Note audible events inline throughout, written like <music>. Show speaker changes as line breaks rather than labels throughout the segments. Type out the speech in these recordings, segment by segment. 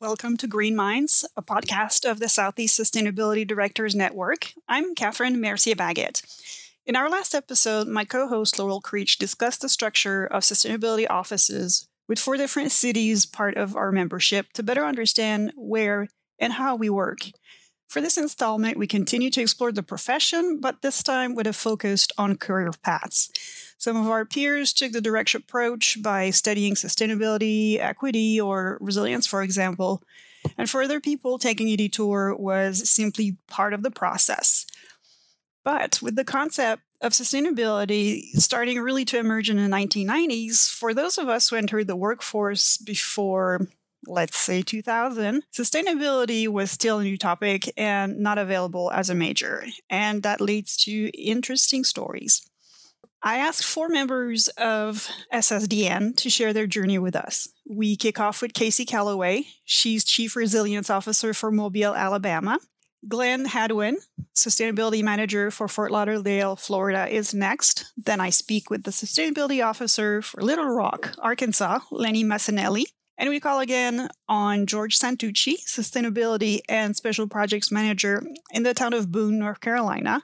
Welcome to Green Minds, a podcast of the Southeast Sustainability Directors Network. I'm Catherine Mercier Baggett. In our last episode, my co host Laurel Creech discussed the structure of sustainability offices with four different cities part of our membership to better understand where and how we work. For this installment, we continue to explore the profession, but this time with a focus on career paths. Some of our peers took the direct approach by studying sustainability, equity, or resilience, for example. And for other people, taking a detour was simply part of the process. But with the concept of sustainability starting really to emerge in the 1990s, for those of us who entered the workforce before, let's say, 2000, sustainability was still a new topic and not available as a major. And that leads to interesting stories. I asked four members of SSDN to share their journey with us. We kick off with Casi Callaway. She's Chief Resilience Officer for Mobile, Alabama. Glenn Hadwin, Sustainability Manager for Fort Lauderdale, Florida, is next. Then I speak with the Sustainability Officer for Little Rock, Arkansas, Lenny Massanelli. And we call again on George Santucci, Sustainability and Special Projects Manager in the town of Boone, North Carolina.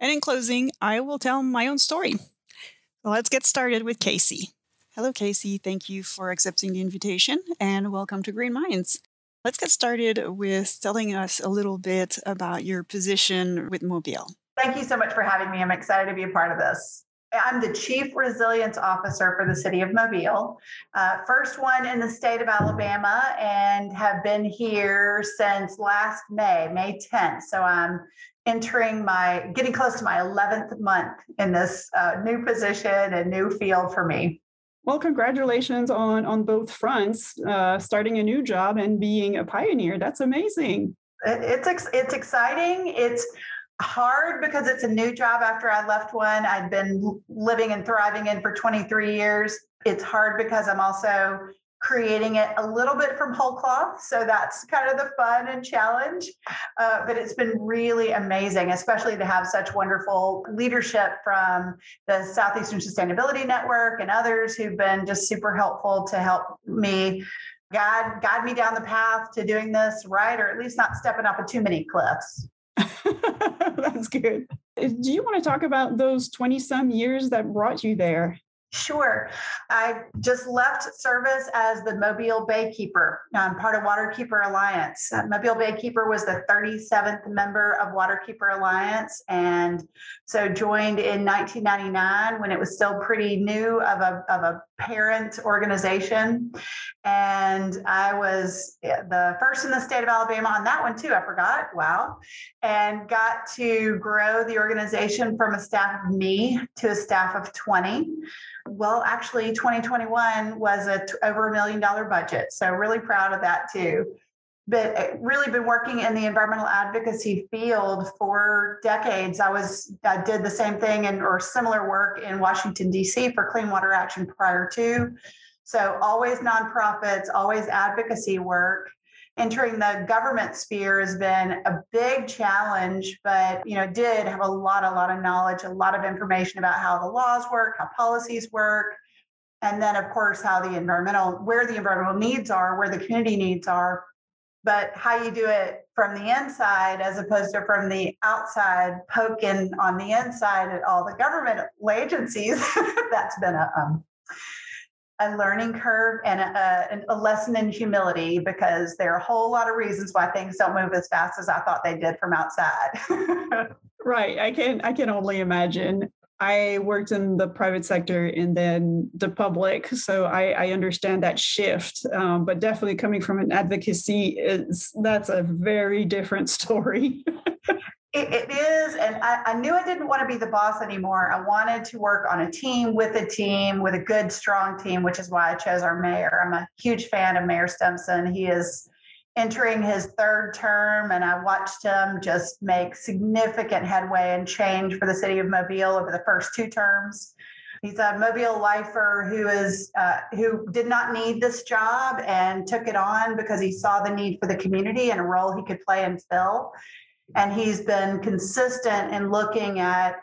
And in closing, I will tell my own story. So let's get started with Casi. Hello, Casi. Thank you for accepting the invitation and welcome to Green Minds. Let's get started with telling us a little bit about your position with Mobile.
Thank you so much for having me. I'm excited to be a part of this. I'm the Chief Resilience Officer for the City of Mobile, uh, first one in the state of Alabama, and have been here since last May, May 10th. So I'm entering my getting close to my 11th month in this uh, new position and new field for me.
Well congratulations on on both fronts uh, starting a new job and being a pioneer. That's amazing.
It's it's exciting. It's hard because it's a new job after i left one. I'd been living and thriving in for 23 years. It's hard because i'm also creating it a little bit from whole cloth. So that's kind of the fun and challenge. Uh, but it's been really amazing, especially to have such wonderful leadership from the Southeastern Sustainability Network and others who've been just super helpful to help me guide guide me down the path to doing this right, or at least not stepping off of too many cliffs. <laughs> <laughs>
That's good. Do you want to talk about those 20 some years that brought you there?
Sure. I just left service as the Mobile Baykeeper, I'm part of Waterkeeper Alliance. Uh, Mobile Baykeeper was the 37th member of Waterkeeper Alliance, and so joined in 1999 when it was still pretty new of a, of a parent organization. And I was eh, the first in the state of Alabama on that one, too. I forgot. Wow. And got to grow the organization from a staff of me to a staff of 20 well, actually, 2021 was a t- over a million dollar budget. So, really proud of that too. But uh, really been working in the environmental advocacy field for decades. I was I did the same thing and or similar work in Washington D.C. for Clean Water Action prior to. So always nonprofits, always advocacy work entering the government sphere has been a big challenge, but you know, did have a lot, a lot of knowledge, a lot of information about how the laws work, how policies work, and then of course how the environmental, where the environmental needs are, where the community needs are, but how you do it from the inside as opposed to from the outside, poking on the inside at all the government agencies. <laughs> That's been a um, a learning curve and a, a, lesson in humility because there are a whole lot of reasons why things don't move as fast as I thought they did from outside. <laughs>
right. I can I can only imagine. I worked in the private sector and then the public, so I, I understand that shift. Um, but definitely coming from an advocacy is that's a very different <laughs> story.
It, it is, and I, I, knew I didn't want to be the boss anymore. I wanted to work on a team with a team, with a good, strong team, which is why I chose our mayor. I'm a huge fan of Mayor Stimpson. He is entering his third term, and I watched him just make significant headway and change for the city of Mobile over the first two terms. He's a Mobile lifer who is uh, who did not need this job and took it on because he saw the need for the community and a role he could play and fill. And he's been consistent in looking at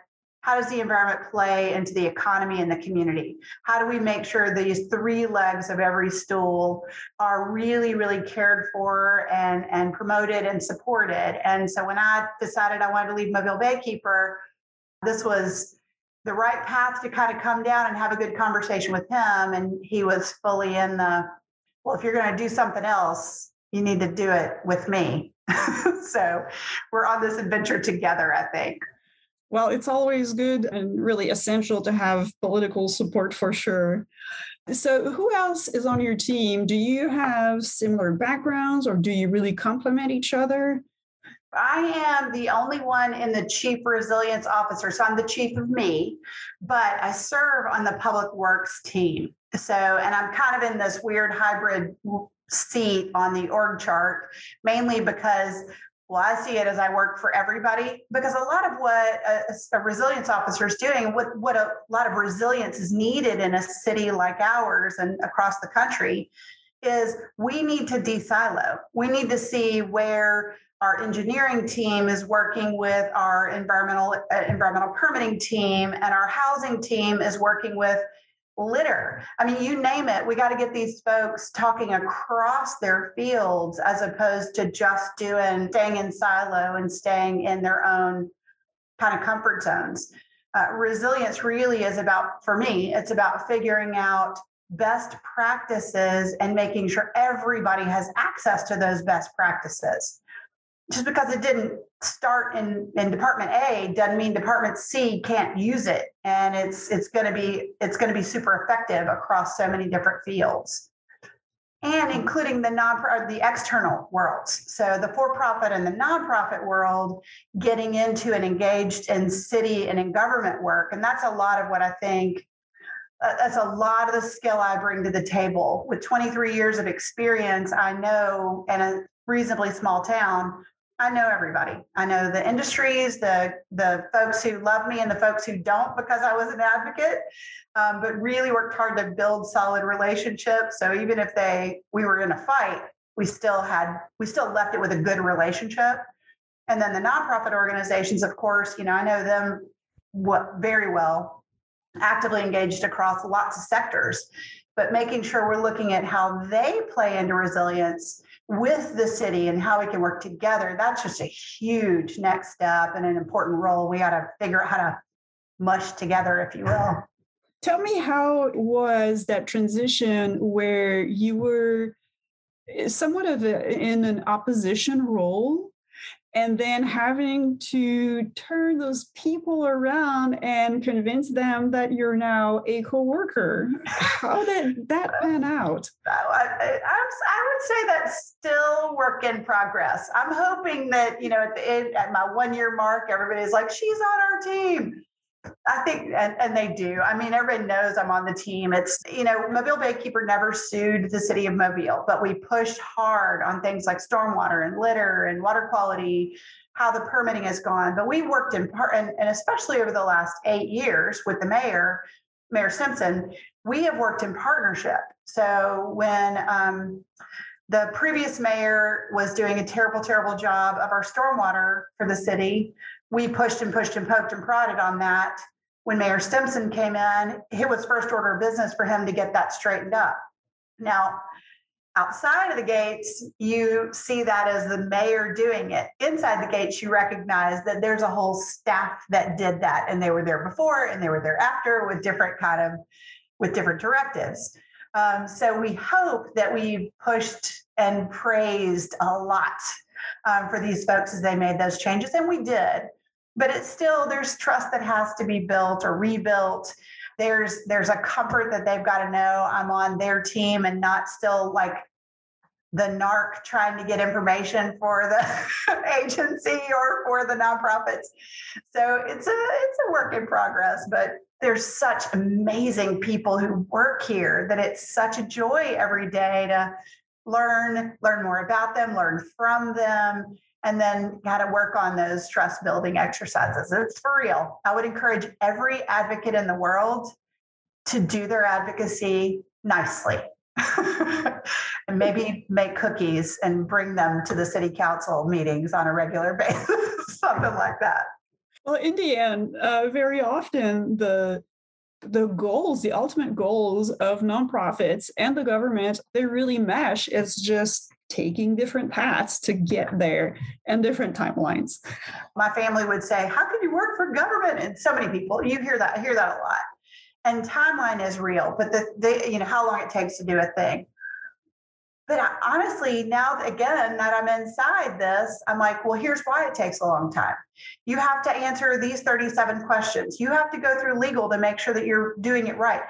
how does the environment play into the economy and the community? How do we make sure these three legs of every stool are really, really cared for and, and promoted and supported? And so when I decided I wanted to leave Mobile Baykeeper, this was the right path to kind of come down and have a good conversation with him. And he was fully in the, well, if you're going to do something else, you need to do it with me. <laughs> so we're on this adventure together, I think.
Well, it's always good and really essential to have political support for sure. So, who else is on your team? Do you have similar backgrounds or do you really complement each other?
I am the only one in the chief resilience officer. So, I'm the chief of me, but I serve on the public works team. So, and I'm kind of in this weird hybrid seat on the org chart, mainly because well, I see it as I work for everybody because a lot of what a, a, resilience officer is doing, what, what a lot of resilience is needed in a city like ours and across the country, is we need to de-silo. We need to see where our engineering team is working with our environmental uh, environmental permitting team, and our housing team is working with litter. I mean, you name it. We got to get these folks talking across their fields as opposed to just doing staying in silo and staying in their own kind of comfort zones. Uh, resilience really is about, for me, it's about figuring out best practices and making sure everybody has access to those best practices just because it didn't start in, in department A doesn't mean department C can't use it. And it's it's going to be it's going to be super effective across so many different fields. And including the non the external worlds. So the for-profit and the nonprofit world getting into and engaged in city and in government work. And that's a lot of what I think uh, that's a lot of the skill I bring to the table. With 23 years of experience, I know in a reasonably small town I know everybody. I know the industries, the the folks who love me and the folks who don't because I was an advocate, um, but really worked hard to build solid relationships. So even if they we were in a fight, we still had we still left it with a good relationship. And then the nonprofit organizations, of course, you know I know them what very well, actively engaged across lots of sectors, but making sure we're looking at how they play into resilience with the city and how we can work together, that's just a huge next step and an important role. We got to figure out how to mush together, if you will.
Tell me how was that transition where you were eh, somewhat of a, in an opposition role and then having to turn those people around and convince them that you're now a coworker. How did that pan out?
I, would say that's still work in progress. I'm hoping that you know at the end, at my one year mark, everybody's like, "She's on our team." I think, and, and, they do. I mean, everybody knows I'm on the team. It's, you know, Mobile Baykeeper never sued the city of Mobile, but we pushed hard on things like stormwater and litter and water quality, how the permitting has gone. But we worked in part, and, and especially over the last eight years with the mayor, Mayor Stimpson, we have worked in partnership. So when, um, the previous mayor was doing a terrible, terrible job of our stormwater for the city we pushed and pushed and poked and prodded on that. When Mayor Stimpson came in, it was first order of business for him to get that straightened up. Now, outside of the gates, you see that as the mayor doing it. Inside the gates, you recognize that there's a whole staff that did that, and they were there before and they were there after with different kind of with different directives. Um, so we hope that we pushed and praised a lot um, for these folks as they made those changes, and we did but it's still there's trust that has to be built or rebuilt. There's there's a comfort that they've got to know i'm on their team and not still like the narc trying to get information for the <laughs> agency or for the nonprofits. So it's a it's a work in progress but there's such amazing people who work here that it's such a joy every day to learn learn more about them learn from them and then got to work on those trust building exercises. It's for real. I would encourage every advocate in the world to do their advocacy nicely. <laughs> and maybe make cookies and bring them to the city council meetings on a regular <laughs> basis, something like that.
Well, in the end, uh, very often the the goals, the ultimate goals of nonprofits and the government, they really mesh. It's just taking different paths to get there and different timelines.
My family would say, How can you work for government? And so many people, you hear that, I hear that a lot. And timeline is real, but the, the you know, how long it takes to do a thing. But honestly, now again that I'm inside this, I'm like, well, here's why it takes a long time. You have to answer these 37 questions. You have to go through legal to make sure that you're doing it right.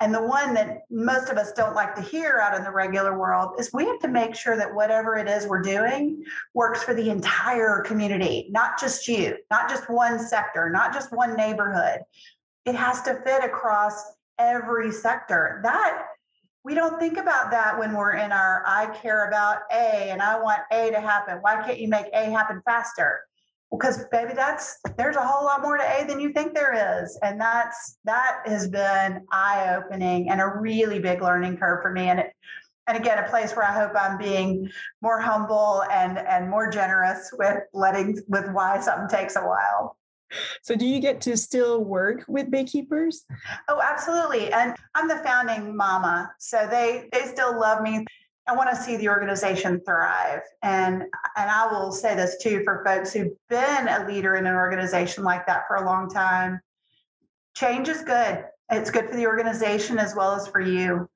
And the one that most of us don't like to hear out in the regular world is we have to make sure that whatever it is we're doing works for the entire community, not just you, not just one sector, not just one neighborhood. It has to fit across every sector. That we don't think about that when we're in our I care about A and I want A to happen. Why can't you make A happen faster? Because baby, that's there's a whole lot more to A than you think there is. And that's that has been eye-opening and a really big learning curve for me. And it and again, a place where I hope I'm being more humble and and more generous with letting with why something takes a while.
So, do you get to still work with Baykeepers?
Oh, absolutely. And I'm the founding mama, so they they still love me. I want to see the organization thrive, and and I will say this too for folks who've been a leader in an organization like that for a long time. Change is good. It's good for the organization as well as for you.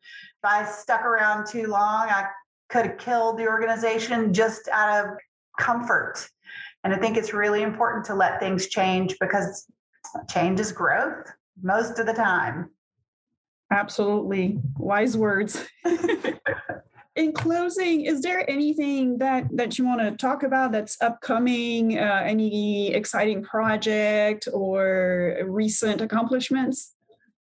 If I stuck around too long, I could have killed the organization just out of comfort and I think it's really important to let things change because change is growth most of the time.
Absolutely. Wise words. <laughs> in closing is there anything that that you want to talk about that's upcoming uh, any exciting project or recent accomplishments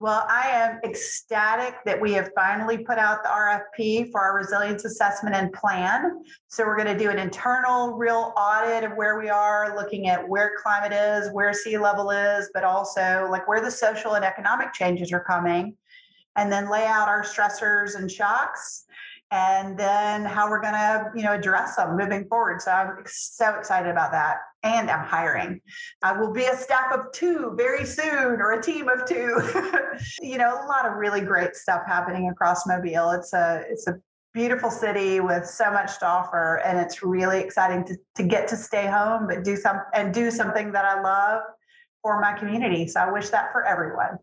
well, I am ecstatic that we have finally put out the RFP for our resilience assessment and plan. So, we're going to do an internal real audit of where we are, looking at where climate is, where sea level is, but also like where the social and economic changes are coming, and then lay out our stressors and shocks and then how we're going to you know address them moving forward. So i'm so excited about that. And i'm hiring. I will be a staff of two very soon or a team of two. <laughs> You know a lot of really great stuff happening across mobile. It's a it's a beautiful city with so much to offer and it's really exciting to, to get to stay home but do some and do something that i love for my community. So i wish that for everyone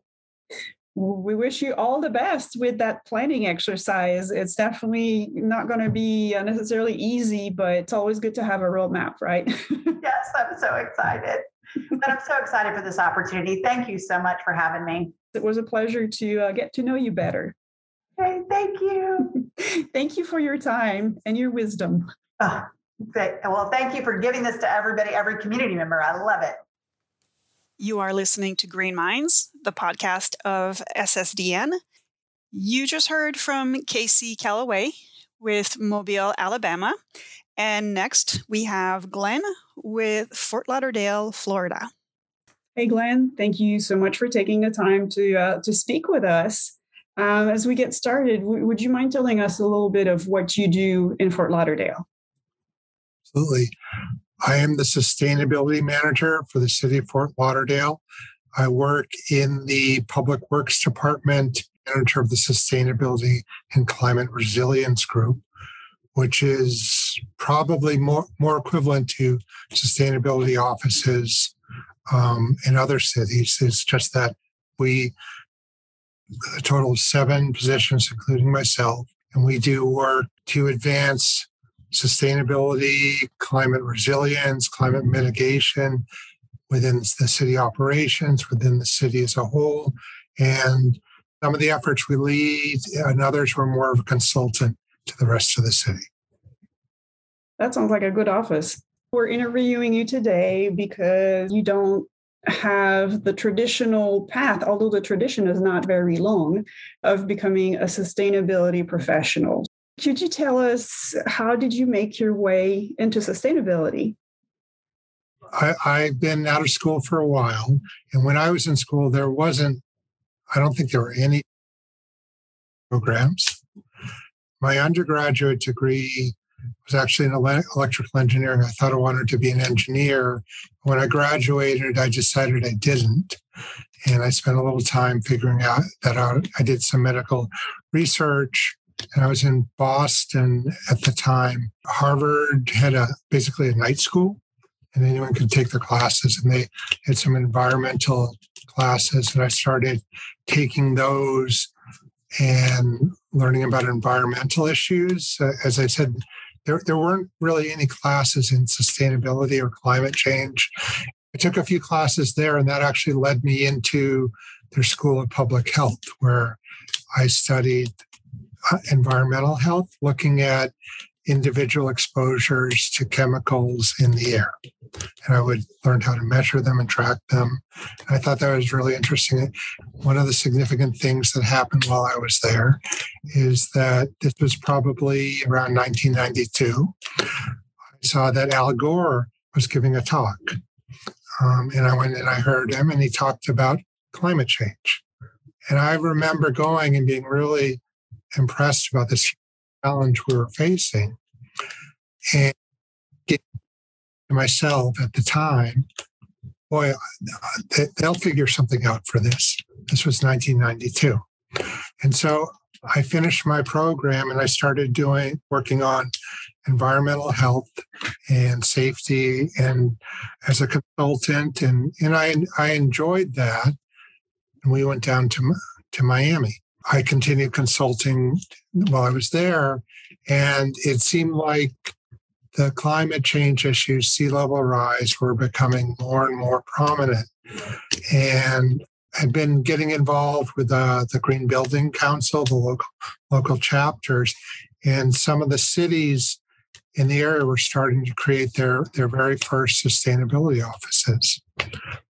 we wish you all the best with that planning exercise. It's definitely not going to be necessarily easy, but it's always good to have a roadmap, right? <laughs>
yes, I'm so excited. But I'm so excited for this opportunity. Thank you so much for having me.
It was a pleasure to uh, get to know you better.
Hey, thank you. <laughs>
thank you for your time and your wisdom.
Oh, well, thank you for giving this to everybody, every community member. I love it.
You are listening to Green Minds, the podcast of SSDN. You just heard from Casi Callaway with Mobile, Alabama. And next we have Glenn with Fort Lauderdale, Florida. Hey, Glenn, thank you so much for taking the time to, uh, to speak with us. Um, as we get started, w- would you mind telling us a little bit of what you do in Fort Lauderdale?
Absolutely. I am the sustainability manager for the city of Fort Lauderdale. I work in the Public Works Department, manager of the Sustainability and Climate Resilience Group, which is probably more, more equivalent to sustainability offices um, in other cities. It's just that we, a total of seven positions, including myself, and we do work to advance sustainability, climate resilience, climate mitigation within the city operations, within the city as a whole. And some of the efforts we lead, and others were more of a consultant to the rest of the city.
That sounds like a good office. We're interviewing you today because you don't have the traditional path, although the tradition is not very long, of becoming a sustainability professional. Could you tell us how did you make your way into sustainability?
I, I've been out of school for a while. And when I was in school, there wasn't, I don't think there were any programs. My undergraduate degree was actually in electrical engineering. I thought I wanted to be an engineer. When I graduated, I decided I didn't. And I spent a little time figuring out that. I did some medical research and I was in Boston at the time. Harvard had a basically a night school and anyone could take the classes and they had some environmental classes and I started taking those and learning about environmental issues. Uh, as I said, there, there weren't really any classes in sustainability or climate change. I took a few classes there, and that actually led me into their School of Public Health, where I studied environmental health, looking at individual exposures to chemicals in the air. And I would learn how to measure them and track them. And I thought that was really interesting. One of the significant things that happened while I was there is that this was probably around 1992. I saw that Al Gore was giving a talk. Um, and I went and I heard him, and he talked about climate change. And I remember going and being really impressed about this challenge we were facing. And myself at the time, boy, they'll figure something out for this. This was 1992. And so I finished my program and I started doing working on environmental health and safety and as a consultant and and I I enjoyed that and we went down to to Miami I continued consulting while I was there, and it seemed like the climate change issues, sea level rise, were becoming more and more prominent. And had been getting involved with uh, the Green Building Council, the local local chapters, and some of the cities in the area were starting to create their their very first sustainability offices.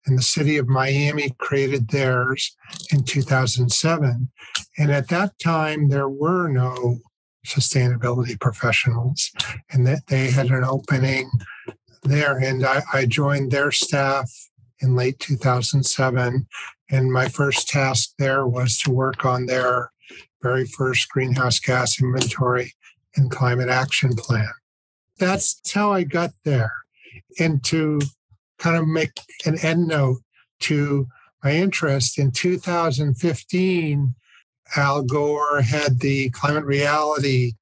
And the city of Miami created theirs in 2007. And at that time, there were no sustainability professionals, and that they had an opening there. And I, I joined their staff in late 2007. And my first task there was to work on their very first greenhouse gas inventory and climate action plan. That's how I got there. And to kind of make an end note to my interest. In 2015, Al Gore had the climate reality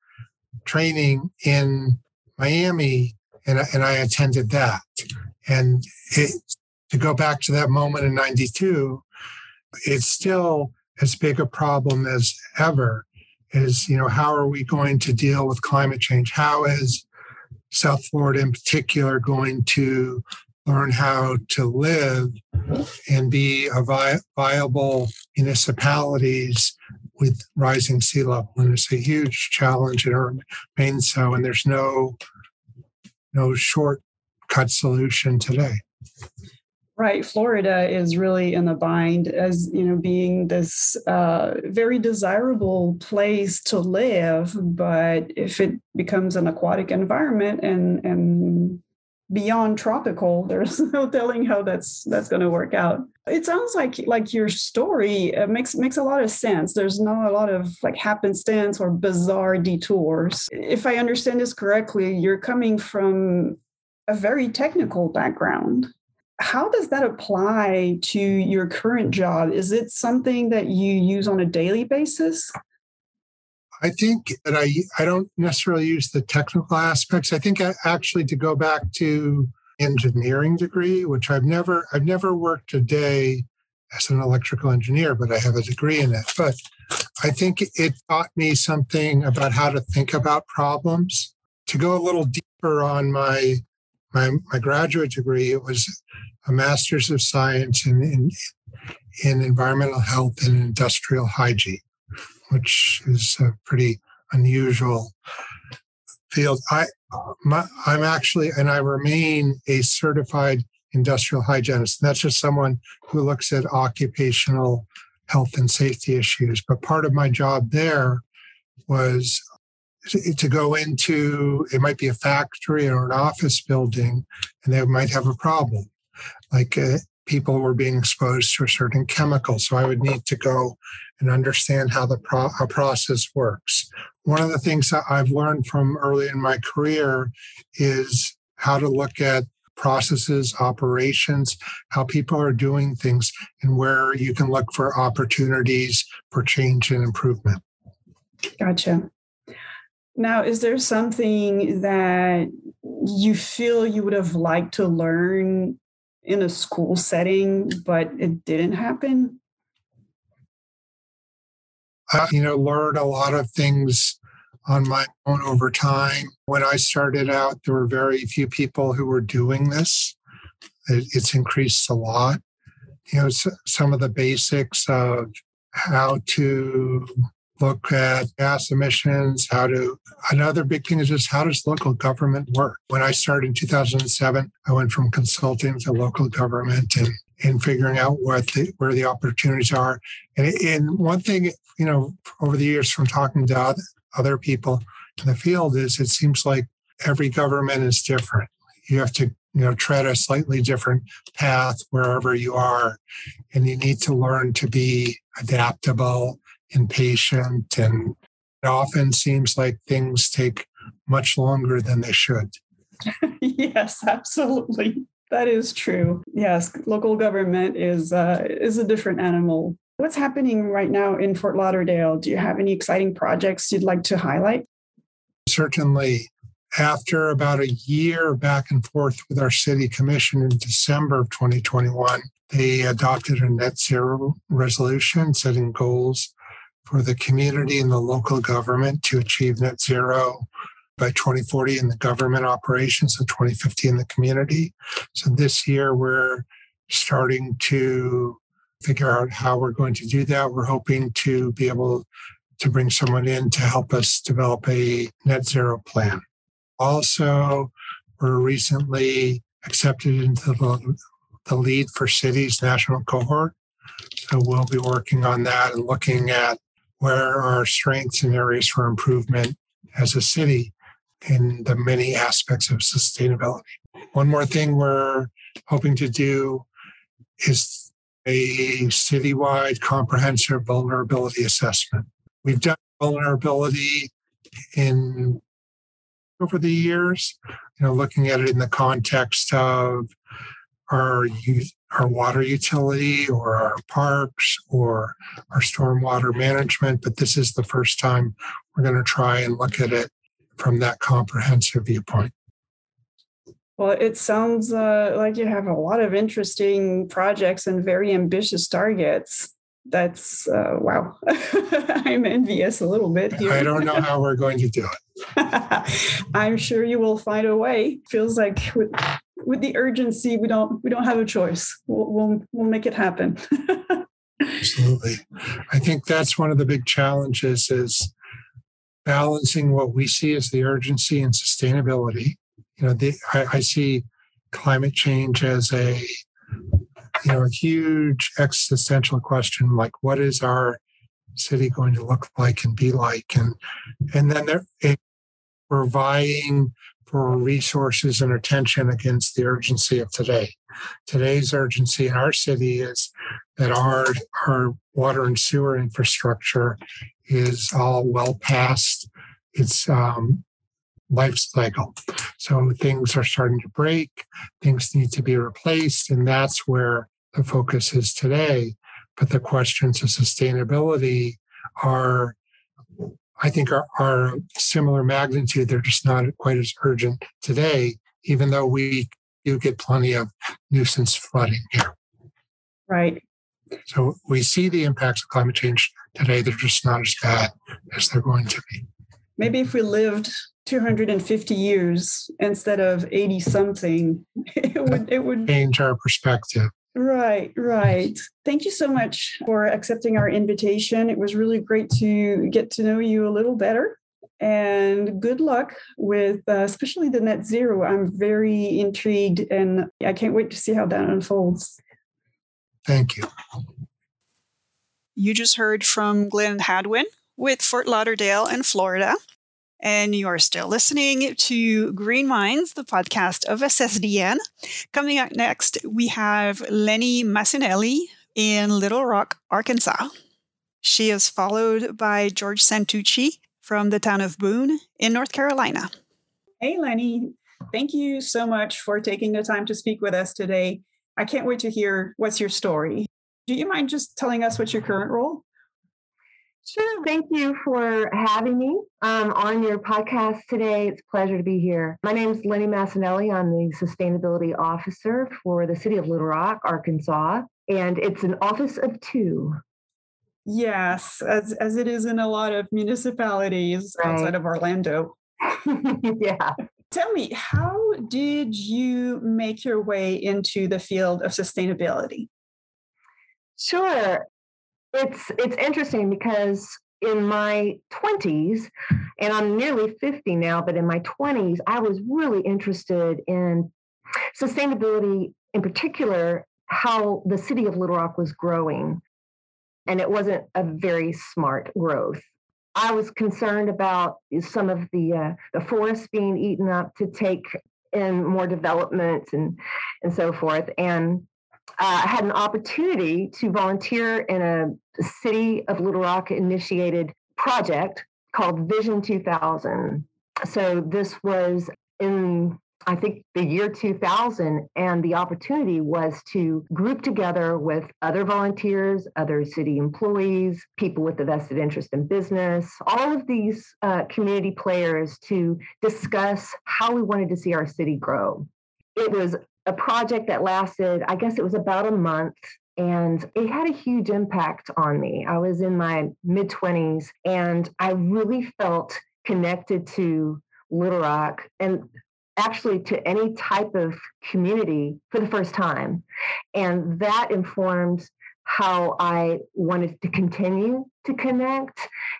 training in Miami, and, and I attended that. And it, to go back to that moment in 92, it's still as big a problem as ever is you know how are we going to deal with climate change how is south florida in particular going to learn how to live and be a vi- viable municipalities with rising sea level. And it's a huge challenge it remains so. And there's no no shortcut solution today.
Right, Florida is really in a bind as you know, being this uh, very desirable place to live. But if it becomes an aquatic environment and and beyond tropical there's <laughs> no telling how that's that's going to work out. It sounds like like your story uh, makes makes a lot of sense. There's not a lot of like happenstance or bizarre detours. If i understand this correctly you're coming from a very technical background. How does that apply to your current job? Is it something that you use on a daily basis
I think that I I don't necessarily use the technical aspects. I think I, actually to go back to engineering degree, which I've never I've never worked a day as an electrical engineer, but I have a degree in it. But I think it taught me something about how to think about problems. To go a little deeper on my my, my graduate degree, it was a master's of science in, in, in environmental health and industrial hygiene which is a pretty unusual field. I, my, I'm actually, and I remain a certified industrial hygienist. And that's just someone who looks at occupational health and safety issues. But part of my job there was to go into it might be a factory or an office building and they might have a problem like uh, people were being exposed to a certain chemical so i would need to go and understand how the pro- process works. One of the things that I've learned from early in my career is how to look at processes, operations, how people are doing things, and where you can look for opportunities for change and improvement.
Gotcha. Now, is there something that you feel you would have liked to learn in a school setting, but it didn't happen?
I, you know, learned a lot of things on my own over time. When I started out, there were very few people who were doing this. It, it's increased a lot. You know, some of the basics of how to look at gas emissions, how to, another big thing is just how does local government work? When I started in 2007, I went from consulting to local government and, and figuring out what the, where the opportunities are. And, and one thing, you know, over the years from talking to other people in the field is it seems like every government is different. You have to you know tread a slightly different path wherever you are and you need to learn to be adaptable and patient and it often seems like things take much longer than they should <laughs>
yes absolutely that is true yes local government is uh, is a different animal What's happening right now in Fort Lauderdale? Do you have any exciting projects you'd like to highlight?
Certainly. After about a year back and forth with our city commission in December of 2021, they adopted a net zero resolution setting goals for the community and the local government to achieve net zero by 2040 in the government operations and 2050 in the community. So this year we're starting to figure out how we're going to do that. We're hoping to be able to bring someone in to help us develop a net zero plan. Also, we're recently accepted into the, the LEED for cities national cohort. So we'll be working on that and looking at where our strengths and areas for improvement as a city in the many aspects of sustainability. One more thing we're hoping to do is a citywide comprehensive vulnerability assessment. We've done vulnerability in over the years, you know, looking at it in the context of our our water utility or our parks or our stormwater management, but this is the first time we're going to try and look at it from that comprehensive viewpoint.
Well, it sounds uh, like you have a lot of interesting projects and very ambitious targets. That's uh, wow. <laughs> I'm envious a little bit here.
I don't know how we're going to do it. <laughs>
I'm sure you will find a way. Feels like with, with the urgency, we don't we don't have a choice. We'll we'll, we'll make it happen. <laughs>
Absolutely. I think that's one of the big challenges is balancing what we see as the urgency and sustainability. You know, the, I, I see climate change as a you know a huge existential question like what is our city going to look like and be like? And and then they're providing for our resources and attention against the urgency of today today's urgency in our city is that our our water and sewer infrastructure is all well past its um, life cycle. So things are starting to break, things need to be replaced, and that's where the focus is today. But the questions of sustainability are, I think, are, are similar magnitude. They're just not quite as urgent today, even though we do get plenty of nuisance flooding here.
Right.
So we see the impacts of climate change today. They're just not as bad as they're going to be.
Maybe if we lived 250 years instead of 80 something <laughs> it would it would
change our perspective
right right. Thank you so much for accepting our invitation. It was really great to get to know you a little better and good luck with uh, especially the net zero. I'm very intrigued and i can't wait to see how that unfolds.
Thank you.
You just heard from glenn hadwin with fort lauderdale in florida and you are still listening to Green Minds, the podcast of SSDN. Coming up next, we have Lenny Massanelli in Little Rock, Arkansas. She is followed by George Santucci
from the town of Boone in North Carolina.
Hey, Lenny. Thank you so much for taking the time to speak with us today. I can't wait to hear what's your story. Do you mind just telling us what's your current role?
Sure. Thank you for having me um, on your podcast today. It's a pleasure to be here. My name is Lenny Massanelli. I'm the Sustainability Officer for the City of Little Rock, Arkansas, and it's an office of two.
Yes, as, as it is in a lot of municipalities right. outside of Orlando. <laughs> <laughs>
yeah.
Tell me, how did you make your way into the field of sustainability?
Sure it's it's interesting because in my 20s and i'm nearly 50 now but in my 20s i was really interested in sustainability in particular how the city of little rock was growing. And it wasn't a very smart growth. I was concerned about some of the uh, the forests being eaten up to take in more development and and so forth. And uh, I had an opportunity to volunteer in a City of Little Rock initiated project called Vision 2000. So this was in I think the year 2000, and the opportunity was to group together with other volunteers, other city employees, people with a vested interest in business, all of these uh, community players to discuss how we wanted to see our city grow. It was a project that lasted, I guess it was about a month. And it had a huge impact on me. I was in my mid 20s and I really felt connected to Little Rock and actually to any type of community for the first time. And that informed how I wanted to continue to connect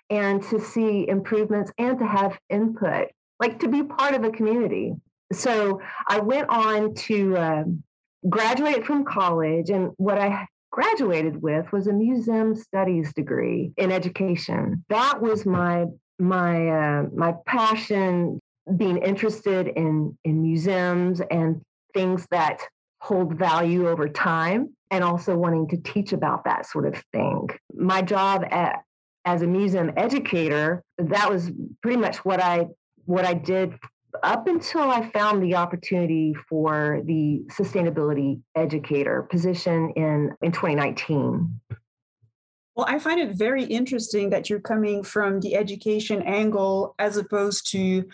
and to see improvements and to have input, like to be part of a community so I went on to um, graduate from college, and what I graduated with was a museum studies degree in education. That was my my uh, my passion, being interested in in museums and things that hold value over time, and also wanting to teach about that sort of thing. My job at as a museum educator, that was pretty much what I what I did up until I found the opportunity for the sustainability educator position in, in 2019.
Well, I find it very interesting that you're coming from the education angle as opposed to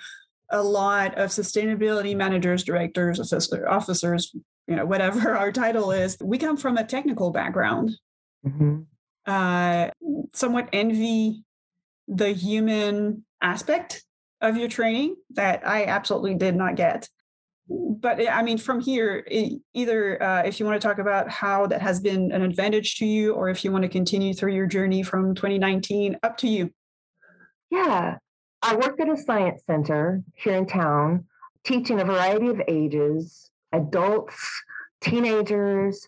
a lot of sustainability managers, directors, officers, you know, whatever <laughs> our title is. We come from a technical background. Mm-hmm. Uh, somewhat envy the human aspect of your training that I absolutely did not get. But I mean, from here, either uh, if you want to talk about how that has been an advantage to you, or if you want to continue through your journey from 2019, up to you.
Yeah, I work at a science center here in town, teaching a variety of ages adults, teenagers,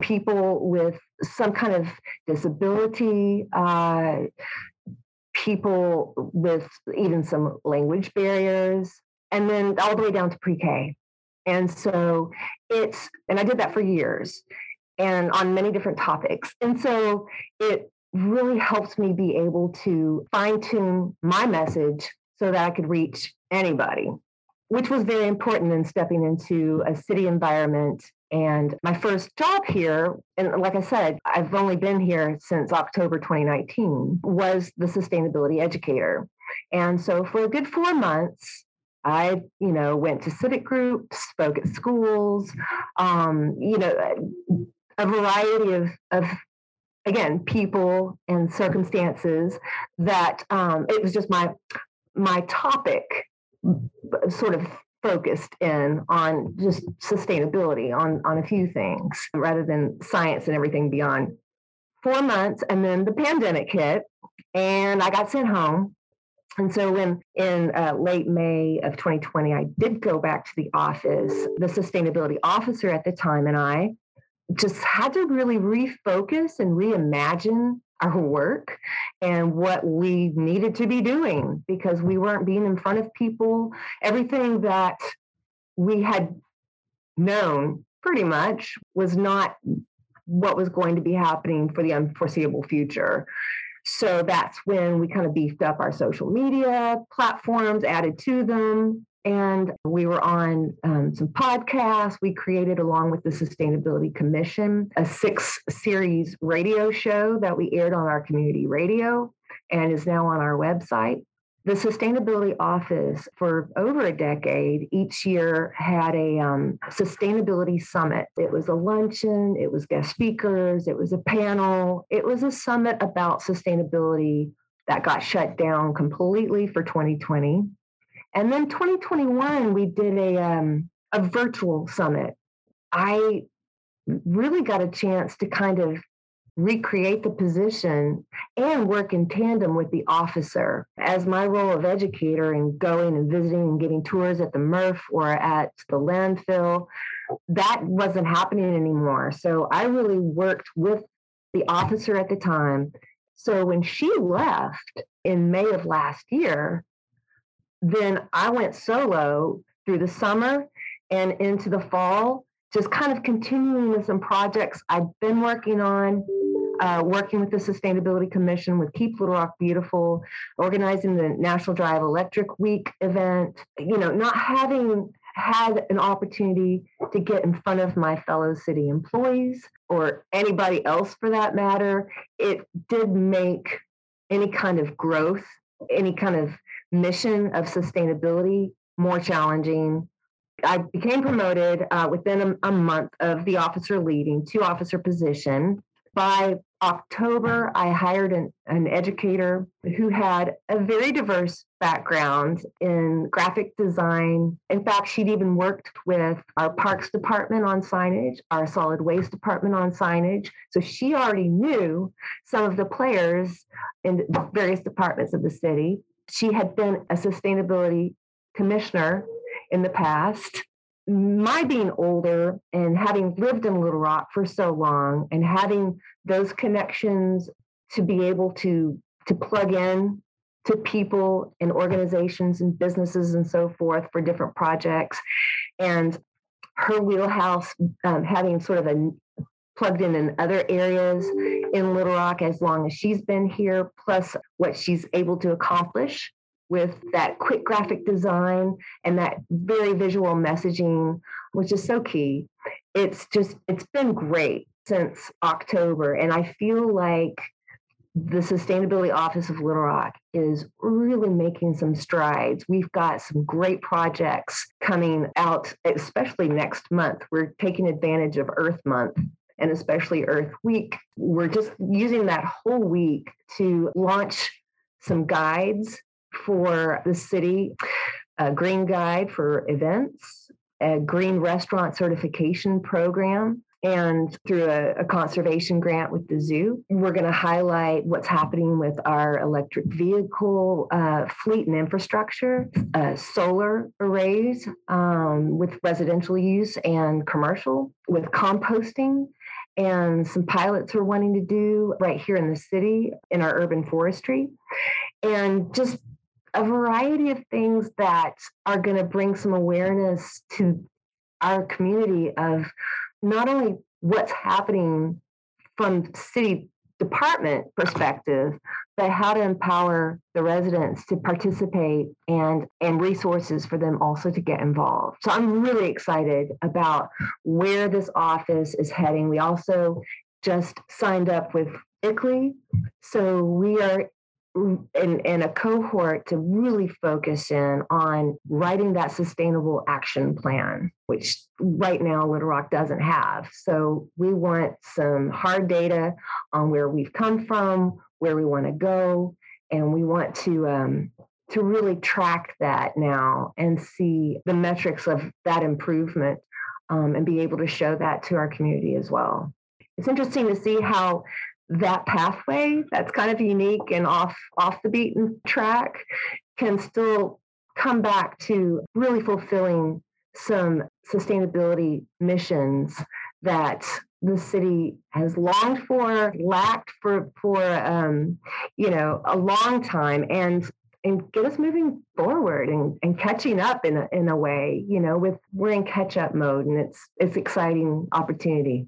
people with some kind of disability, uh, people with even some language barriers, and then all the way down to pre K. And so it's, and I did that for years and on many different topics. And so it really helps me be able to fine tune my message so that I could reach anybody, which was very important in stepping into a city environment and my first job here, and like I said, I've only been here since October 2019, was the sustainability educator. And so for a good four months, I, you know, went to civic groups, spoke at schools, um, you know, a variety of, of again, people and circumstances that um, it was just my my topic sort of focused in on just sustainability on on a few things rather than science and everything beyond. Four months and then the pandemic hit and i got sent home. And so when in uh, late may of 2020 i did go back to the office the sustainability officer at the time and i just had to really refocus and reimagine our work and what we needed to be doing because we weren't being in front of people. Everything that we had known pretty much was not what was going to be happening for the unforeseeable future. So that's when we kind of beefed up our social media platforms, added to them. And we were on um, some podcasts. We created, along with the Sustainability Commission, a six series radio show that we aired on our community radio and is now on our website. The Sustainability Office, for over a decade, each year had a um, sustainability summit. It was a luncheon, it was guest speakers, it was a panel, it was a summit about sustainability that got shut down completely for 2020. And then 2021, we did a, um, a virtual summit. I really got a chance to kind of recreate the position and work in tandem with the officer. As my role of educator and going and visiting and getting tours at the MRF or at the landfill, that wasn't happening anymore. So I really worked with the officer at the time. So when she left in May of last year, then I went solo through the summer and into the fall, just kind of continuing with some projects I've been working on uh, working with the Sustainability Commission, with Keep Little Rock Beautiful, organizing the National Drive Electric Week event, you know, not having had an opportunity to get in front of my fellow city employees or anybody else for that matter, it did make any kind of growth, any kind of mission of sustainability more challenging. I became promoted uh, within a, a month of the officer leading to officer position. By October, I hired an, an educator who had a very diverse background in graphic design. In fact, she'd even worked with our parks department on signage, our solid waste department on signage. So she already knew some of the players in various departments of the city. She had been a sustainability commissioner in the past. My being older and having lived in Little Rock for so long and having those connections to be able to to plug in to people and organizations and businesses and so forth for different projects. And her wheelhouse um, having sort of a plugged in in other areas in little rock as long as she's been here plus what she's able to accomplish with that quick graphic design and that very visual messaging, which is so key. It's just, it's been great since October. And I feel like the Sustainability Office of Little Rock is really making some strides. We've got some great projects coming out, especially next month. We're taking advantage of Earth Month and especially Earth Week. We're just using that whole week to launch some guides for the city, a green guide for events, a green restaurant certification program, and through a, a, conservation grant with the zoo. We're going to highlight what's happening with our electric vehicle uh, fleet and infrastructure, uh, solar arrays um, with residential use and commercial, with composting. And some pilots we're wanting to do right here in the city in our urban forestry. And just a variety of things that are going to bring some awareness to our community of not only what's happening from city department perspective but how to empower the residents to participate and and resources for them also to get involved so i'm really excited about where this office is heading we also just signed up with ICLEI. So we are in, in a cohort to really focus in on writing that sustainable action plan, which right now Little Rock doesn't have. So we want some hard data on where we've come from, where we want to go, and we want to um, to really track that now and see the metrics of that improvement um, and be able to show that to our community as well. It's interesting to see how that pathway that's kind of unique and off off the beaten track can still come back to really fulfilling some sustainability missions that the city has longed for, lacked for for um, you know a long time, and and get us moving forward and, and catching up in a, in a way. You know, with we're in catch up mode, and it's it's exciting opportunity.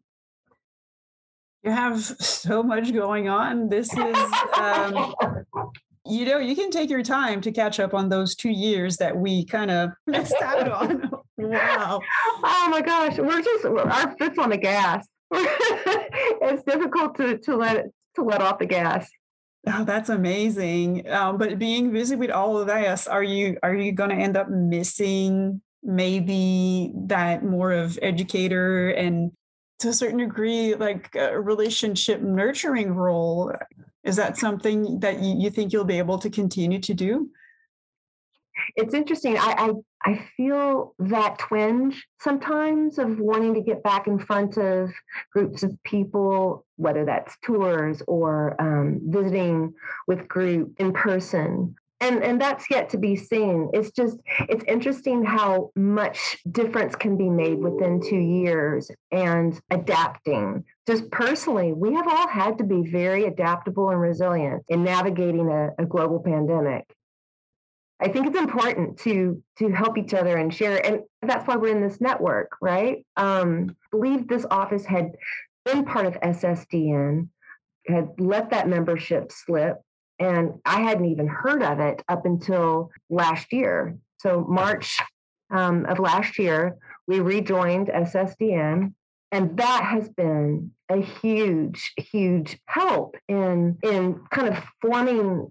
You have so much going on. This is, um, you know, you can take your time to catch up on those two years that we kind of <laughs> missed out on. wow.
Oh my gosh, we're just our foot's on the gas. <laughs> it's difficult to to let to let off the gas.
Oh, that's amazing. Um, but being busy with all of this, are you are you going to end up missing maybe that more of educator and to a certain degree like a relationship nurturing role? Is that something that you, think you'll be able to continue to do?
It's interesting. I, I I feel that twinge sometimes of wanting to get back in front of groups of people, whether that's tours or um, visiting with group in person. And, and that's yet to be seen. It's just, it's interesting how much difference can be made within two years and adapting. Just personally, we have all had to be very adaptable and resilient in navigating a, a global pandemic. I think it's important to to help each other and share, and that's why we're in this network, right? Um, believe this office had been part of SSDN, had let that membership slip, and I hadn't even heard of it up until last year. So March um, of last year, we rejoined SSDN, and that has been a huge, huge help in in kind of forming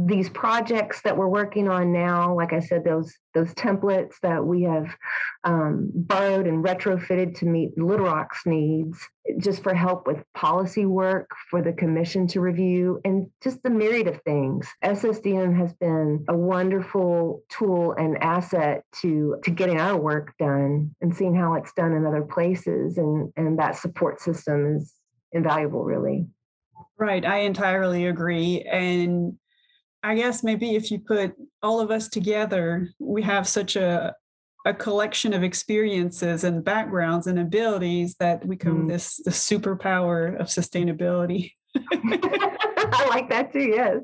these projects that we're working on now, like I said, those those templates that we have um, borrowed and retrofitted to meet Little Rock's needs, just for help with policy work for the commission to review, and just the myriad of things. SSDN has been a wonderful tool and asset to to getting our work done and seeing how it's done in other places, and and that support system is invaluable, really.
Right, I entirely agree, and I guess maybe if you put all of us together, we have such a a collection of experiences and backgrounds and abilities that we come mm. this the superpower of sustainability. <laughs>
I like that too. Yes.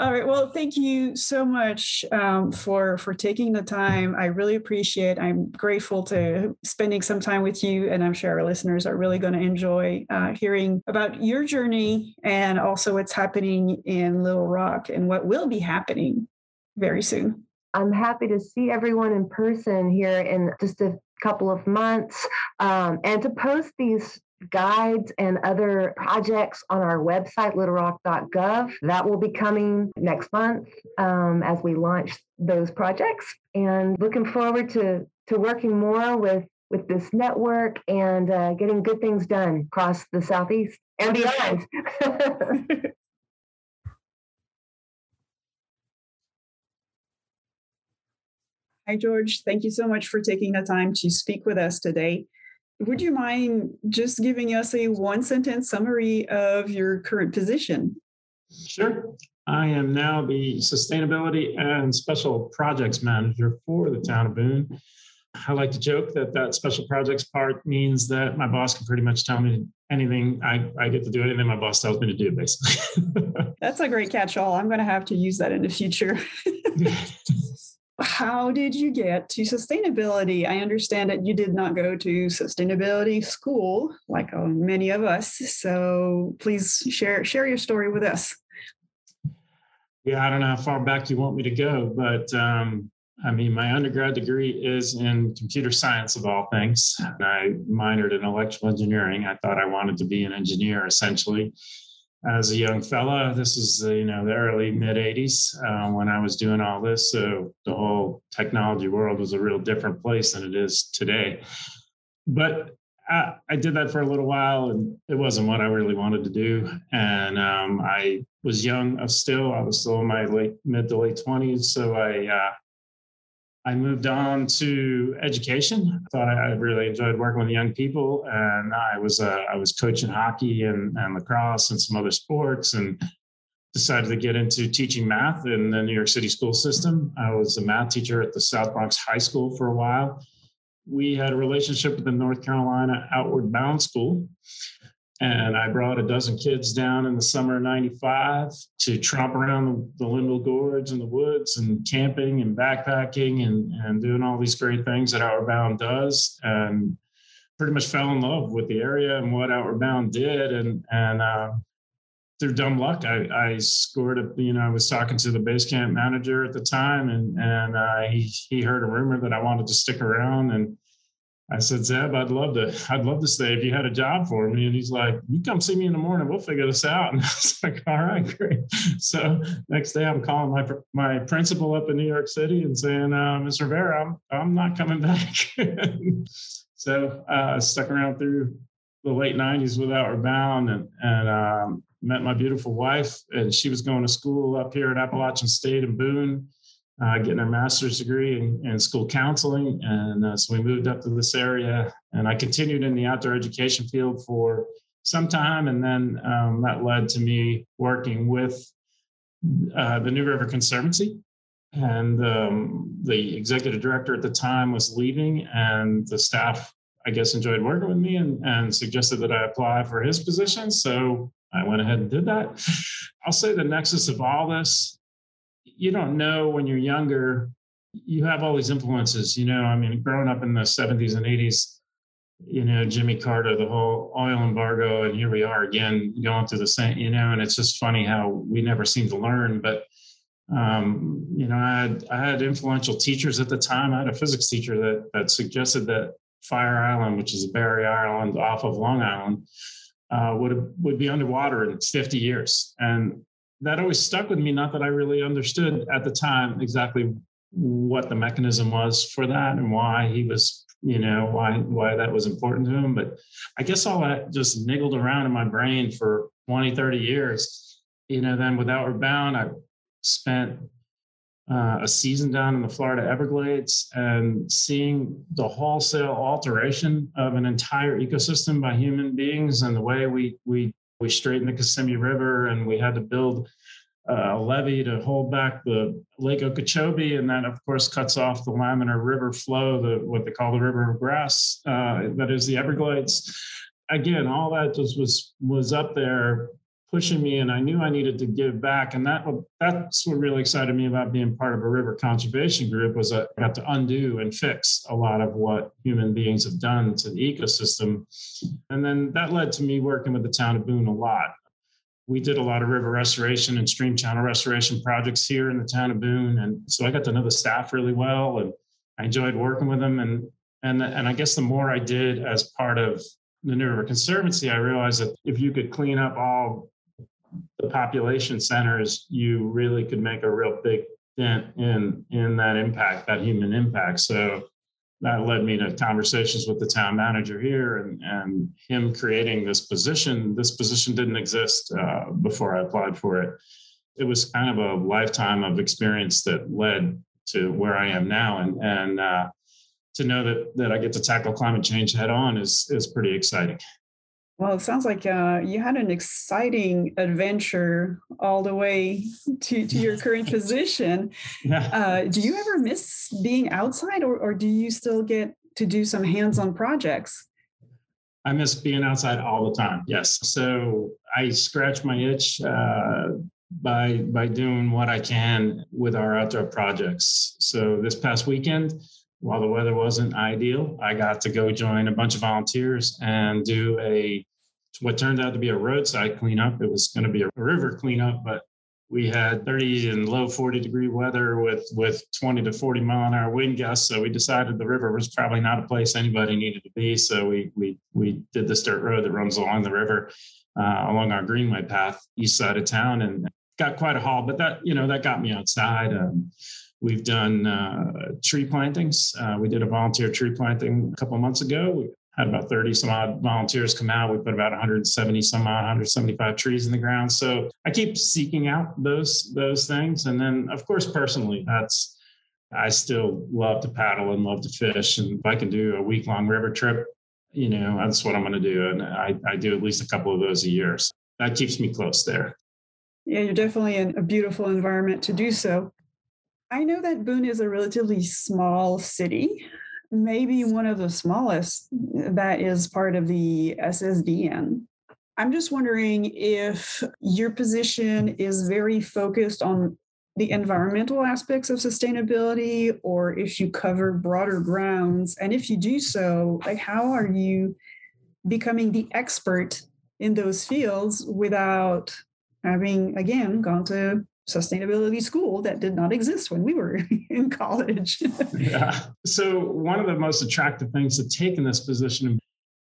All right. Well, thank you so much um, for for taking the time. I really appreciate. I'm grateful to spending some time with you, and I'm sure our listeners are really going to enjoy uh, hearing about your journey and also what's happening in Little Rock and what will be happening very soon.
I'm happy to see everyone in person here in just a couple of months um, and to post these guides and other projects on our website, littlerock.gov. That will be coming next month um, as we launch those projects. And looking forward to, to working more with, with this network and uh, getting good things done across the Southeast and beyond. <laughs>
Hi, George. Thank you so much for taking the time to speak with us today. Would you mind just giving us a one sentence summary of your current position?
Sure. I am now the sustainability and special projects manager for the town of Boone. I like to joke that that special projects part means that my boss can pretty much tell me anything. I, I get to do anything my boss tells me to do, basically. <laughs>
That's a great catch all. I'm going to have to use that in the future. <laughs> how did you get to sustainability? I understand that you did not go to sustainability school like uh, many of us. So please share share your story with us.
Yeah, I don't know how far back you want me to go, but um, I mean, my undergrad degree is in computer science of all things. And I minored in electrical engineering. I thought I wanted to be an engineer essentially as a young fella. This is the, you know the early mid '80s uh, when I was doing all this. So the whole technology world was a real different place than it is today. But I, I did that for a little while, and it wasn't what I really wanted to do. And um, I was young uh, still. I was still in my late mid to late 20s. So I uh, I moved on to education. I thought I really enjoyed working with young people, and I was uh, I was coaching hockey and, and lacrosse and some other sports, and decided to get into teaching math in the New York City school system. I was a math teacher at the South Bronx High School for a while. We had a relationship with the North Carolina Outward Bound School, and I brought a dozen kids down in the summer of 95 to tromp around the, the Linville Gorge and the woods and camping and backpacking and, and doing all these great things that Outward Bound does. And pretty much fell in love with the area and what Outward Bound did. And, and, uh, through dumb luck, I, I scored a, you know, I was talking to the base camp manager at the time and, and, uh, he, he heard a rumor that I wanted to stick around and, I said, Zeb, I'd love to, I'd love to stay if you had a job for me. And he's like, you come see me in the morning, we'll figure this out. <laughs> And I was like, all right, great. <laughs> So next day I'm calling my my principal up in New York City and saying, uh, Ms. Rivera, I'm I'm not coming <laughs> back. so uh, I stuck around through the late 90s with Outward Bound and and um, met my beautiful wife. And she was going to school up here at Appalachian State in Boone uh, getting a master's degree in, in school counseling. And uh, so we moved up to this area and I continued in the outdoor education field for some time. And then um, that led to me working with uh, the New River Conservancy. And um, the executive director at the time was leaving, and the staff, I guess, enjoyed working with me and, and suggested that I apply for his position. So I went ahead and did that. I'll say the nexus of all this you don't know when you're younger you have all these influences you know i mean growing up in the 70s and 80s you know jimmy carter the whole oil embargo and here we are again going through the same you know and it's just funny how we never seem to learn but um, you know i had i had influential teachers at the time. I had a physics teacher that that suggested that fire island which is a barrier island off of long island uh, would would be underwater in 50 years. And that always stuck with me. Not that I really understood at the time exactly what the mechanism was for that and why he was, you know, why why that was important to him. But I guess all that just niggled around in my brain for 20, 30 years. You know, then with Outward Bound, I spent uh, a season down in the Florida Everglades and seeing the wholesale alteration of an entire ecosystem by human beings and the way we we we straightened the Kissimmee River and we had to build uh, a levee to hold back the Lake Okeechobee, and that of course cuts off the laminar river flow, the what they call the river of grass, uh, that is the Everglades. Again, all that just was was up there pushing me and I knew I needed to give back. And that that's what really excited me about being part of a river conservation group was I got to undo and fix a lot of what human beings have done to the ecosystem. And then that led to me working with the town of Boone a lot. We did a lot of river restoration and stream channel restoration projects here in the town of Boone. And so I got to know the staff really well and I enjoyed working with them. And and and I guess the more I did as part of the New River Conservancy, I realized that if you could clean up all the population centers, you really could make a real big dent in in that impact, that human impact. So that led me to conversations with the town manager here and, and him creating this position. This position didn't exist uh, before I applied for it. It was kind of a lifetime of experience that led to where I am now. And, and uh, to know that, that I get to tackle climate change head on is, is pretty exciting.
Well, it sounds like uh, you had an exciting adventure all the way to, to your <laughs> current position. Yeah. Uh, do you ever miss being outside, or, or do you still get to do some hands on projects?
I miss being outside all the time. Yes. So I scratch my itch uh, by by doing what I can with our outdoor projects. So this past weekend, while the weather wasn't ideal, I got to go join a bunch of volunteers and do a what turned out to be a roadside cleanup. It was going to be a river cleanup, but we had 30 and low 40 degree weather with with 20 to 40 mile an hour wind gusts. So we decided the river was probably not a place anybody needed to be. So we we we did this dirt road that runs along the river, uh, along our greenway path, east side of town, and got quite a haul. But that you know that got me outside. Um, We've done uh, tree plantings. Uh, we did a volunteer tree planting a couple months ago. We had about 30 some odd volunteers come out. We put about 170 some odd, 175 trees in the ground. So I keep seeking out those those things. And then, of course, personally, that's I still love to paddle and love to fish. And if I can do a week long river trip, you know, that's what I'm going to do. And I, I do at least a couple of those a year. So that keeps me close there.
Yeah, you're definitely in a beautiful environment to do so. I know that Boone is a relatively small city, maybe one of the smallest that is part of the SSDN. I'm just wondering if your position is very focused on the environmental aspects of sustainability or if you cover broader grounds and if you do so like how are you becoming the expert in those fields without having again gone to sustainability school that did not exist when we were <laughs> in college. <laughs>
Yeah. So one of the most attractive things to take in this position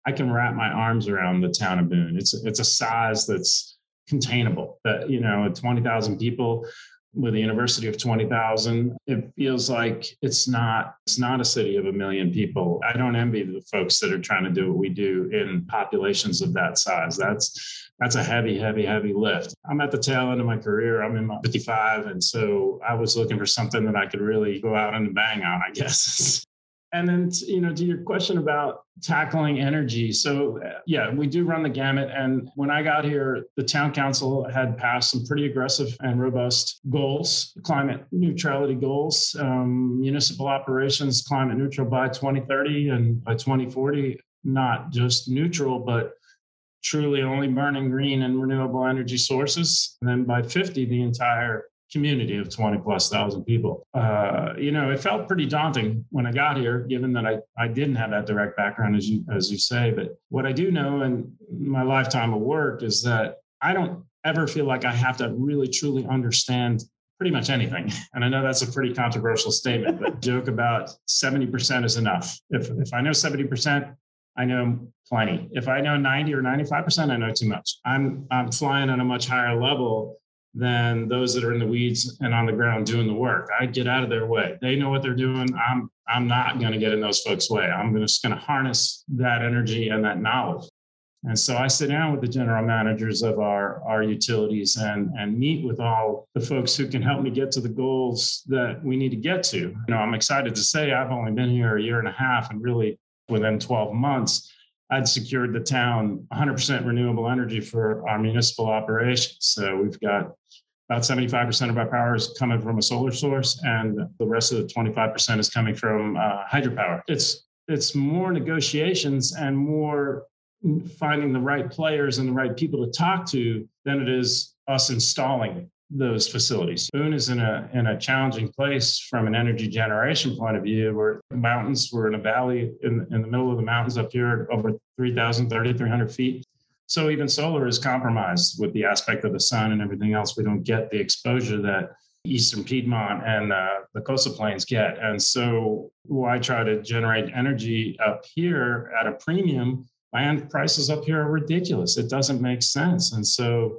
i can wrap my arms around the town of boone. It's it's a size that's containable that you know 20000 people with a university of 20,000 it feels like it's not it's not a city of a million people. I don't envy the folks that are trying to do what we do in populations of that size. That's that's a heavy heavy heavy lift. I'm at the tail end of my career. I'm in my 55 and so i was looking for something that i could really go out and bang on i guess <laughs> and then you know to your question about tackling energy so yeah we do run the gamut. And when i got here the town council had passed some pretty aggressive and robust goals climate neutrality goals um, municipal operations climate neutral by 2030 and by 2040 not just neutral but truly only burning green and renewable energy sources. And then by 50 the entire community of 20 plus thousand people. Uh, you know, it felt pretty daunting when I got here, given that I, I didn't have that direct background, as you, as you say. But what I do know in my lifetime of work is that I don't ever feel like I have to really truly understand pretty much anything. <laughs> And I know that's a pretty controversial statement, but <laughs> joke about 70% is enough. If, if I know 70%, I know plenty. If I know 90 or 95%, I know too much. I'm I'm flying on a much higher level than those that are in the weeds and on the ground doing the work. I get out of their way. They know what they're doing. I'm I'm not going to get in those folks' way. I'm just going to harness that energy and that knowledge. And so I sit down with the general managers of our, our utilities and, and meet with all the folks who can help me get to the goals that we need to get to. You know, I'm excited to say I've only been here a year and a half and really within 12 months, I'd secured the town 100% renewable energy for our municipal operations. So we've got about 75% of our power is coming from a solar source, and the rest of the 25% is coming from uh, hydropower. It's it's more negotiations and more finding the right players and the right people to talk to than it is us installing those facilities. Boone is in a in a challenging place from an energy generation point of view. We're mountains, we're in a valley in, in the middle of the mountains up here over 3,000, 3,300 feet. So even solar is compromised with the aspect of the sun and everything else. We don't get the exposure that Eastern Piedmont and uh, the coastal plains get. And so why try to generate energy up here at a premium? Land prices up here are ridiculous. It doesn't make sense. And so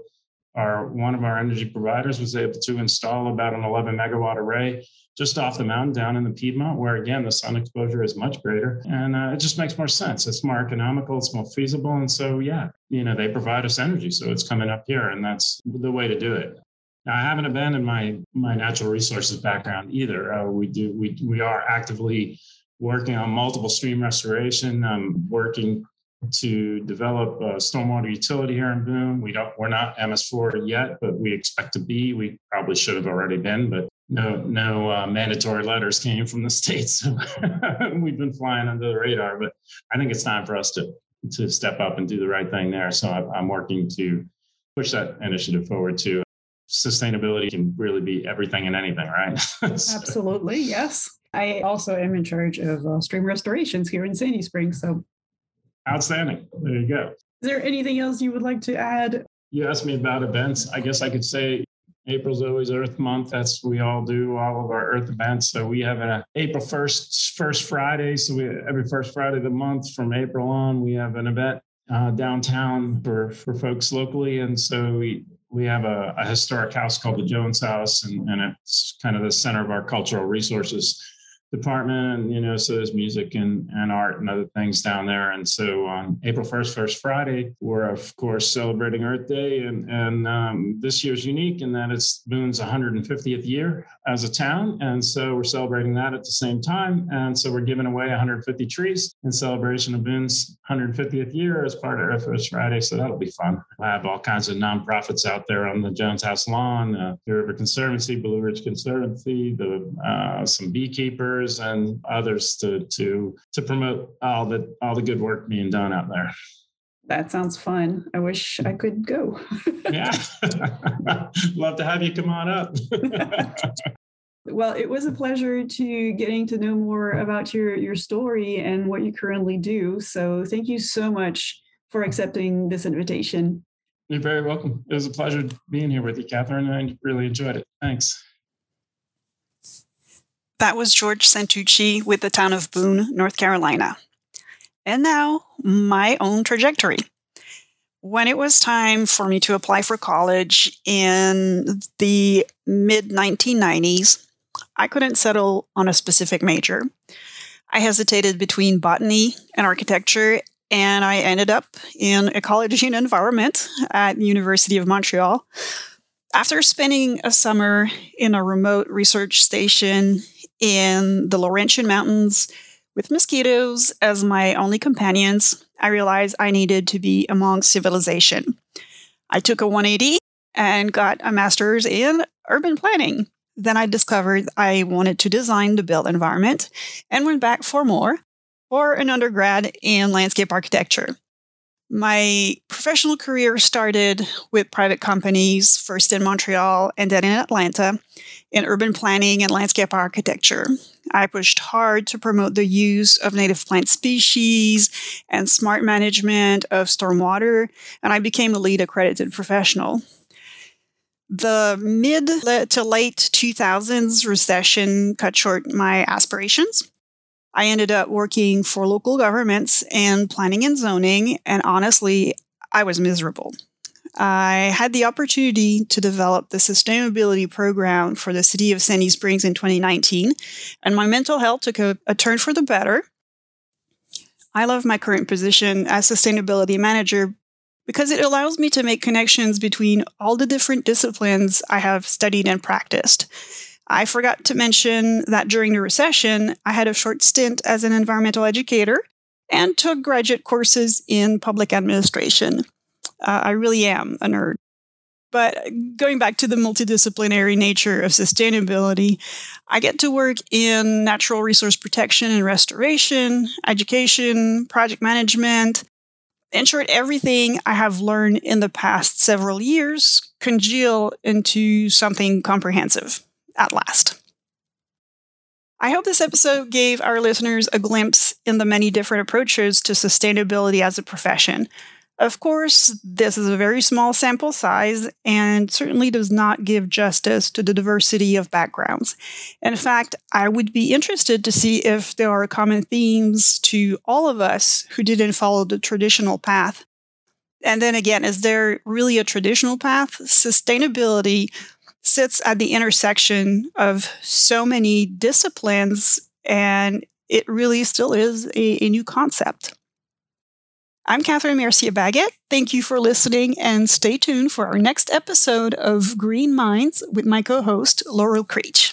our one of our energy providers was able to install about an 11 megawatt array just off the mountain down in the Piedmont, where again the sun exposure is much greater, and uh, it just makes more sense. It's more economical, it's more feasible, and so yeah, you know they provide us energy, so it's coming up here, and that's the way to do it. Now, I haven't abandoned my my natural resources background either. Uh, we do we we are actively working on multiple stream restoration. I'm working to develop a stormwater utility here in Boone. We don't, we're not MS4 yet, but we expect to be. We probably should have already been, but no, no uh, mandatory letters came from the state, So <laughs> we've been flying under the radar, but I think it's time for us to to step up and do the right thing there. So I'm working to push that initiative forward too. Sustainability can really be everything and anything, right? <laughs>
so. Absolutely, yes. I also am in charge of uh, stream restorations here in Sandy Springs, so
Outstanding. There you go.
Is there anything else you would like to add?
You asked me about events. I guess I could say April's always Earth Month. That's we all do all of our Earth events. So we have an April first first Friday. So we every first Friday of the month from April on, we have an event uh, downtown for for folks locally, and so we we have a, a historic house called the Jones House, and, and it's kind of the center of our cultural resources department you know so there's music and, and art and other things down there. And so on april 1st first friday we're of course celebrating earth day and and um, this year's unique in that it's boone's 150th year as a town. And so we're celebrating that at the same time. And so we're giving away 150 trees in celebration of boone's 150th year as part of earth first friday. So that'll be fun. We'll have all kinds of nonprofits out there on the jones house lawn uh, the river conservancy blue ridge conservancy the uh, some beekeepers and others to to to promote all the all the good work being done out there.
That sounds fun. I wish I could go.
yeah. <laughs> Love to have you come on up. <laughs>
well, it was a pleasure to getting to know more about your your story and what you currently do. So thank you so much for accepting this invitation.
You're very welcome. It was a pleasure being here with you, Catherine. I really enjoyed it. Thanks.
That was George Santucci with the town of Boone, North Carolina. And now, my own trajectory. When it was time for me to apply for college in the mid 1990s, I couldn't settle on a specific major. I hesitated between botany and architecture, and I ended up in ecology <laughs> and environment at the University of Montreal. After spending a summer in a remote research station in the Laurentian Mountains with mosquitoes as my only companions, I realized I needed to be among civilization. I took a 180 and got a master's in urban planning. Then I discovered I wanted to design the built environment and went back for more for an undergrad in landscape architecture. My professional career started with private companies, first in Montreal and then in Atlanta, in urban planning and landscape architecture. I pushed hard to promote the use of native plant species and smart management of stormwater, and I became a LEED accredited professional. The mid to late 2000s recession cut short my aspirations. I ended up working for local governments and planning and zoning, and honestly, I was miserable. I had the opportunity to develop the sustainability program for the city of Sandy Springs in 2019, and my mental health took a, a turn for the better. I love my current position as sustainability manager because it allows me to make connections between all the different disciplines I have studied and practiced. I forgot to mention that during the recession, I had a short stint as an environmental educator and took graduate courses in public administration. Uh, I really am a nerd. But going back to the multidisciplinary nature of sustainability, I get to work in natural resource protection and restoration, education, project management. In short, everything I have learned in the past several years congeal into something comprehensive at last. I hope this episode gave our listeners a glimpse in the many different approaches to sustainability as a profession. Of course, this is a very small sample size and certainly does not give justice to the diversity of backgrounds. In fact, I would be interested to see if there are common themes to all of us who didn't follow the traditional path. And then again, is there really a traditional path? Sustainability sits at the intersection of so many disciplines, and it really still is a, a new concept. I'm Catherine Mercier Baggett. Thank you for listening, and stay tuned for our next episode of Green Minds with my co host, Laurel Creech.